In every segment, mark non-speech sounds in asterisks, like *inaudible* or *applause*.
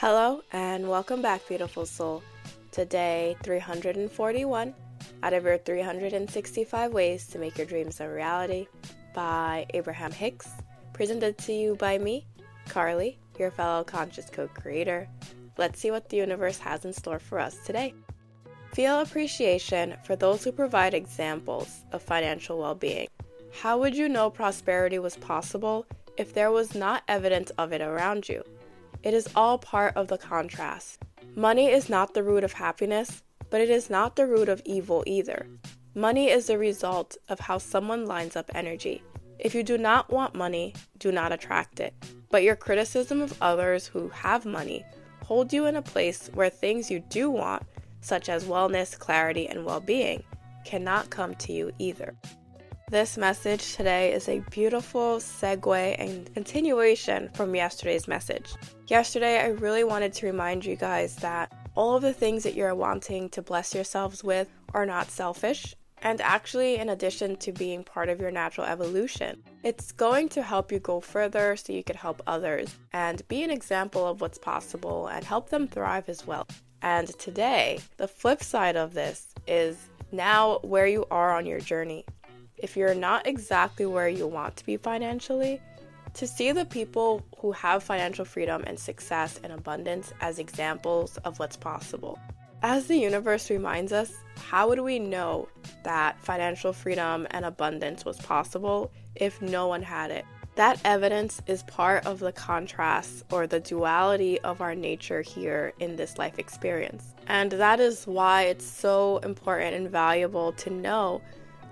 Hello and welcome back, beautiful soul. Today, 341 out of your 365 ways to make your dreams a reality by Abraham Hicks, presented to you by me, Carlie, your fellow conscious co creator. Let's see what the universe has in store for us today. Feel appreciation for those who provide examples of financial well being. How would you know prosperity was possible if there was not evidence of it around you? It is all part of the contrast. Money is not the root of happiness, but it is not the root of evil either. Money is the result of how someone lines up energy. If you do not want money, do not attract it. But your criticism of others who have money hold you in a place where things you do want, such as wellness, clarity, and well being, cannot come to you either. This message today is a beautiful segue and continuation from yesterday's message. Yesterday, I really wanted to remind you guys that all of the things that you're wanting to bless yourselves with are not selfish. And actually, in addition to being part of your natural evolution, it's going to help you go further so you can help others and be an example of what's possible and help them thrive as well. And today, the flip side of this is now where you are on your journey if you're not exactly where you want to be financially, to see the people who have financial freedom and success and abundance as examples of what's possible. As the universe reminds us, how would we know that financial freedom and abundance was possible if no one had it? That evidence is part of the contrast or the duality of our nature here in this life experience. And that is why it's so important and valuable to know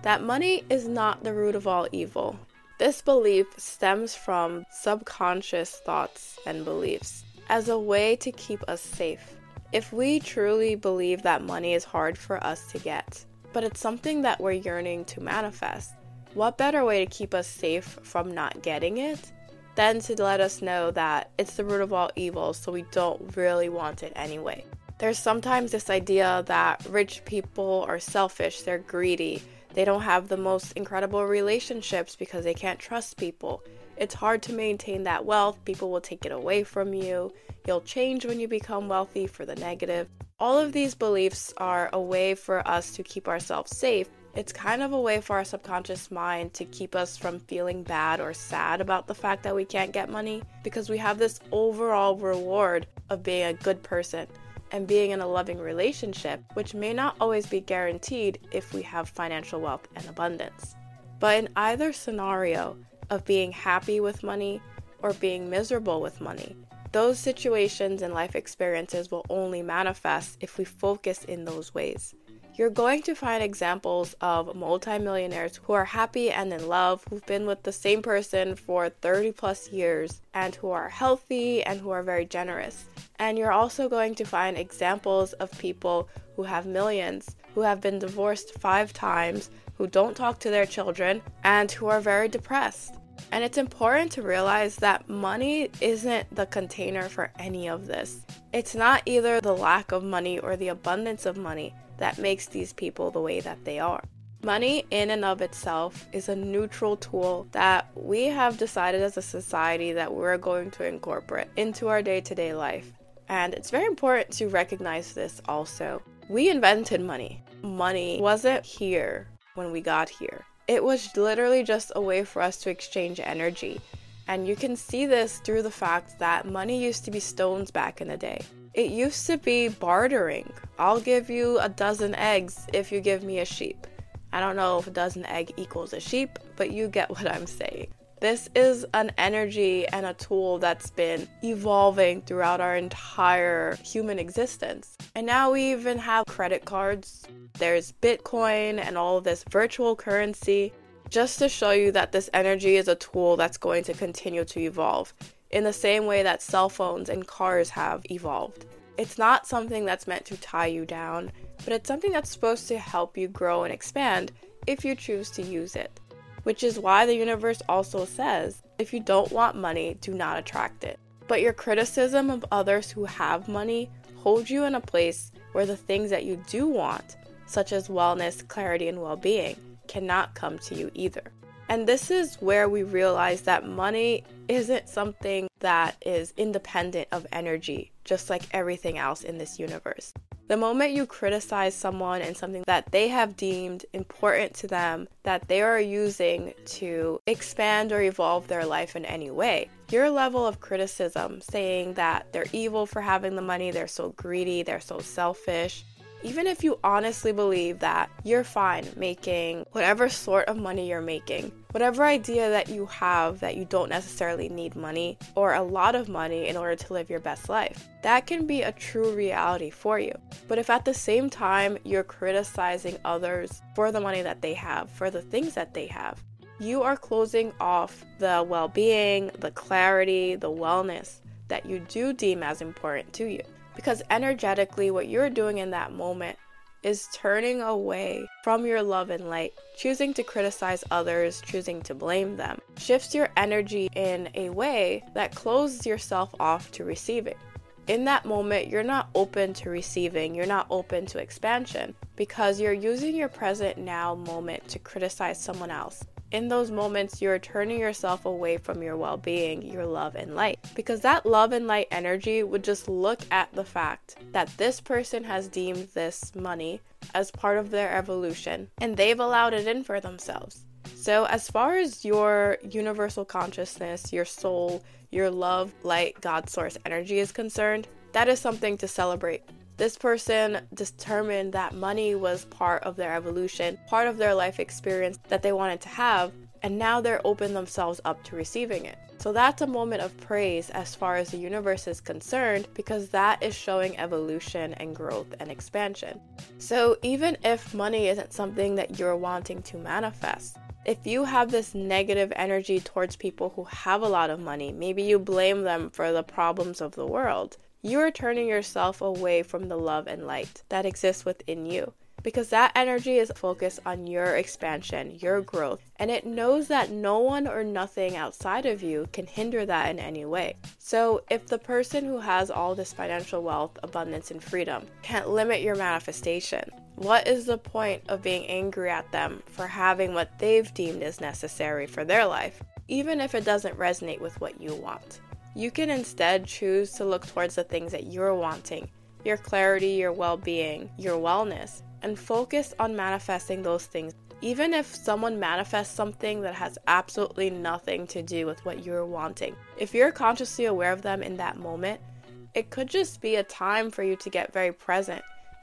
that money is not the root of all evil. This belief stems from subconscious thoughts and beliefs as a way to keep us safe. If we truly believe that money is hard for us to get, but it's something that we're yearning to manifest, what better way to keep us safe from not getting it than to let us know that it's the root of all evil, so we don't really want it anyway? There's sometimes this idea that rich people are selfish, they're greedy, they don't have the most incredible relationships because they can't trust people. It's hard to maintain that wealth. People will take it away from you. You'll change when you become wealthy for the negative. All of these beliefs are a way for us to keep ourselves safe. It's kind of a way for our subconscious mind to keep us from feeling bad or sad about the fact that we can't get money because we have this overall reward of being a good person and being in a loving relationship, which may not always be guaranteed if we have financial wealth and abundance. But in either scenario of being happy with money or being miserable with money, those situations and life experiences will only manifest if we focus in those ways you're going to find examples of multimillionaires who are happy and in love, who've been with the same person for 30 plus years, and who are healthy and who are very generous. And you're also going to find examples of people who have millions, who have been divorced five times, who don't talk to their children, and who are very depressed. And it's important to realize that money isn't the container for any of this. It's not either the lack of money or the abundance of money that makes these people the way that they are. Money, in and of itself, is a neutral tool that we have decided as a society that we're going to incorporate into our day to day life. And it's very important to recognize this also. We invented money. Money wasn't here when we got here, it was literally just a way for us to exchange energy. And you can see this through the fact that money used to be stones back in the day. It used to be bartering. I'll give you a dozen eggs if you give me a sheep. I don't know if a dozen egg equals a sheep, but you get what I'm saying. This is an energy and a tool that's been evolving throughout our entire human existence. And now we even have credit cards. There's Bitcoin and all this virtual currency just to show you that this energy is a tool that's going to continue to evolve in the same way that cell phones and cars have evolved. It's not something that's meant to tie you down, but it's something that's supposed to help you grow and expand if you choose to use it. Which is why the universe also says if you don't want money, do not attract it. But your criticism of others who have money holds you in a place where the things that you do want, such as wellness, clarity, and well being, cannot come to you either. And this is where we realize that money isn't something that is independent of energy, just like everything else in this universe. The moment you criticize someone and something that they have deemed important to them that they are using to expand or evolve their life in any way, your level of criticism, saying that they're evil for having the money, they're so greedy, they're so selfish, even if you honestly believe that you're fine making whatever sort of money you're making, whatever idea that you have that you don't necessarily need money or a lot of money in order to live your best life, that can be a true reality for you. But if at the same time you're criticizing others for the money that they have, for the things that they have, you are closing off the well being, the clarity, the wellness that you do deem as important to you. Because energetically, what you're doing in that moment is turning away from your love and light, choosing to criticize others, choosing to blame them, shifts your energy in a way that closes yourself off to receiving. In that moment, you're not open to receiving, you're not open to expansion because you're using your present now moment to criticize someone else in those moments, you're turning yourself away from your well being, your love and light. Because that love and light energy would just look at the fact that this person has deemed this money as part of their evolution and they've allowed it in for themselves. So, as far as your universal consciousness, your soul, your love, light, God source energy is concerned, that is something to celebrate. This person determined that money was part of their evolution, part of their life experience that they wanted to have, and now they're open themselves up to receiving it. So that's a moment of praise as far as the universe is concerned because that is showing evolution and growth and expansion. So even if money isn't something that you're wanting to manifest, if you have this negative energy towards people who have a lot of money, maybe you blame them for the problems of the world, you are turning yourself away from the love and light that exists within you because that energy is focused on your expansion, your growth, and it knows that no one or nothing outside of you can hinder that in any way. So, if the person who has all this financial wealth, abundance, and freedom can't limit your manifestation, what is the point of being angry at them for having what they've deemed is necessary for their life, even if it doesn't resonate with what you want? You can instead choose to look towards the things that you're wanting your clarity, your well being, your wellness, and focus on manifesting those things. Even if someone manifests something that has absolutely nothing to do with what you're wanting, if you're consciously aware of them in that moment, it could just be a time for you to get very present.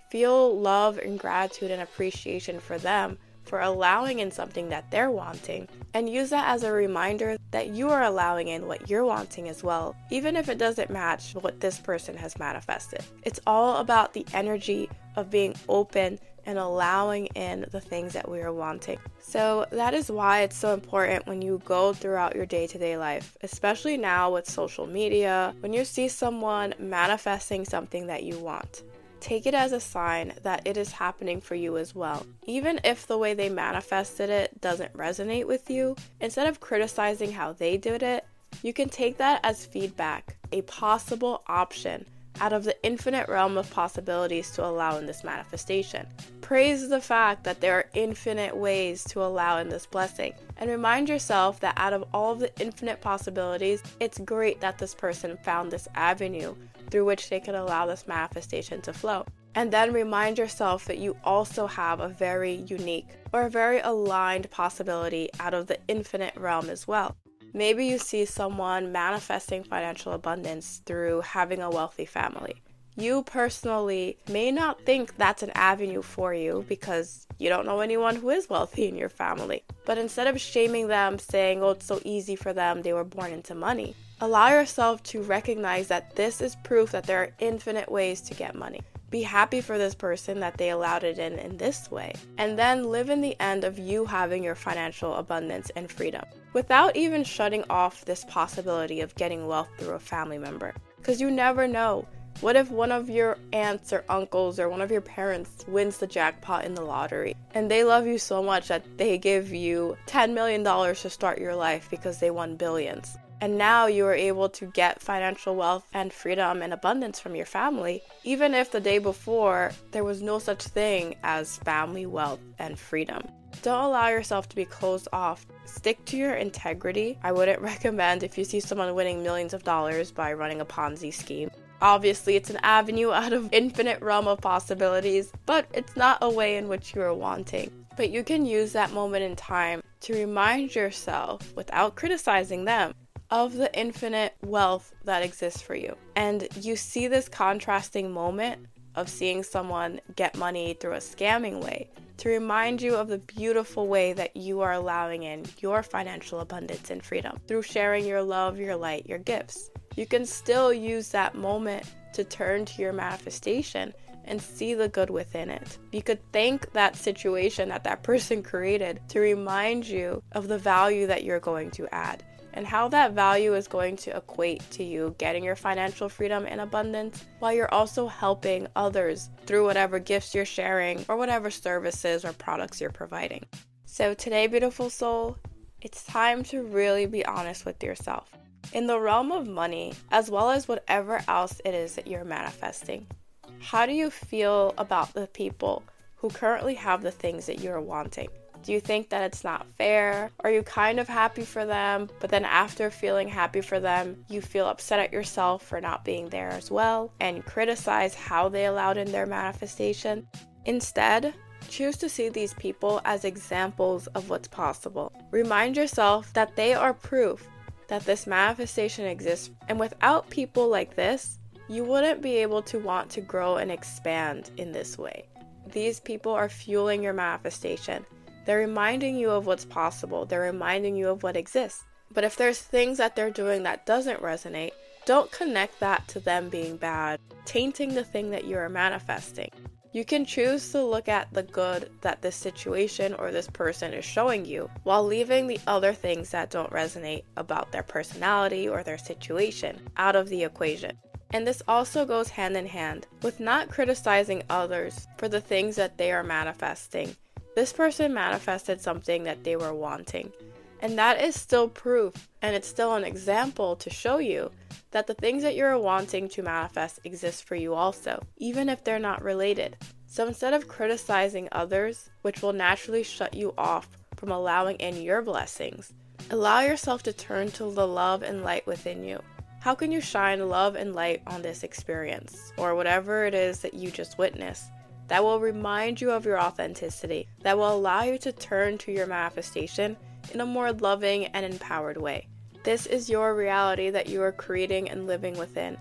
Feel love and gratitude and appreciation for them for allowing in something that they're wanting, and use that as a reminder that you are allowing in what you're wanting as well, even if it doesn't match what this person has manifested. It's all about the energy of being open and allowing in the things that we are wanting. So, that is why it's so important when you go throughout your day to day life, especially now with social media, when you see someone manifesting something that you want take it as a sign that it is happening for you as well. Even if the way they manifested it doesn't resonate with you, instead of criticizing how they did it, you can take that as feedback, a possible option out of the infinite realm of possibilities to allow in this manifestation. Praise the fact that there are infinite ways to allow in this blessing, and remind yourself that out of all of the infinite possibilities, it's great that this person found this avenue through which they can allow this manifestation to flow. And then remind yourself that you also have a very unique or a very aligned possibility out of the infinite realm as well. Maybe you see someone manifesting financial abundance through having a wealthy family. You personally may not think that's an avenue for you because you don't know anyone who is wealthy in your family. But instead of shaming them, saying, oh, it's so easy for them, they were born into money, allow yourself to recognize that this is proof that there are infinite ways to get money. Be happy for this person that they allowed it in in this way. And then live in the end of you having your financial abundance and freedom without even shutting off this possibility of getting wealth through a family member. Because you never know. What if one of your aunts or uncles or one of your parents wins the jackpot in the lottery and they love you so much that they give you $10 million to start your life because they won billions? And now you are able to get financial wealth and freedom and abundance from your family, even if the day before there was no such thing as family wealth and freedom. Don't allow yourself to be closed off. Stick to your integrity. I wouldn't *laughs* recommend if you see someone winning millions of dollars by running a Ponzi scheme. Obviously, it's an avenue *laughs* out of infinite realm of possibilities, but it's not a way in which you are wanting. But you can use that moment in time to remind yourself, without criticizing them, of the infinite wealth that exists for you. And you see this contrasting moment of seeing someone get money through a scamming way to remind you of the beautiful way that you are allowing in your financial abundance and freedom through sharing your love, your light, your gifts. You can still use that moment to turn to your manifestation and see the good within it. You could thank that situation that that person *laughs* created to remind you of the value that you're going to add and how that value is going to equate to you getting your financial freedom and abundance while you're also helping others through whatever gifts you're sharing or whatever services or products you're providing. So, today, beautiful soul, it's time to really be honest with yourself. In the realm of money, as well as whatever else it is that you're manifesting, how do you feel about the people who currently have the things that you're wanting? Do you think that it's not fair? Are you kind of happy for them, but then after feeling happy for them, you feel upset at yourself for not being there as well and criticize how they allowed in their manifestation? Instead, choose to see these people as examples of what's possible. Remind yourself that they are proof that this manifestation exists, and without people like this, you wouldn't be able to want to grow and expand in this way. These people are fueling your manifestation. They're reminding you of what's possible, they're reminding you of what exists. But if there's things that they're doing that doesn't resonate, don't connect that to them being bad, tainting the thing that you are manifesting. You can choose to look at the good that this situation or this person is showing you while leaving the other things that don't resonate about their personality or their situation out of the equation. And this also goes hand in hand with not criticizing others for the things that they are manifesting this person manifested something that they were wanting. And that is still proof, and it's still an example to show you that the things that you're wanting to manifest exist for you also, even if they're not related. So instead of criticizing others, which will naturally shut you off from allowing in your blessings, allow yourself to turn to the love and light within you. How can you shine love and light on this experience, or whatever it is that you just witnessed? That will remind you of your authenticity, that will allow you to turn to your manifestation in a more loving and empowered way. This is your reality that you are creating and living within.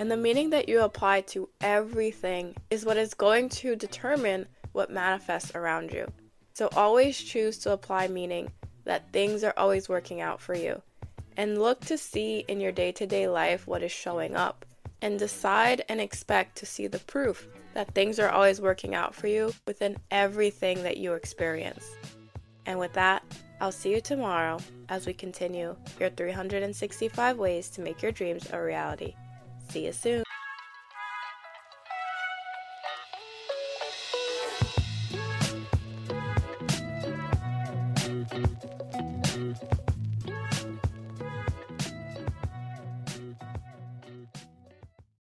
And the meaning that you apply to everything is what is going to determine what manifests around you. So always choose to apply meaning that things are always working out for you. And look to see in your day to day life what is showing up. And decide and expect to see the proof that things are always working out for you within everything that you experience. And with that, I'll see you tomorrow as we continue your 365 ways to make your dreams a reality. See you soon.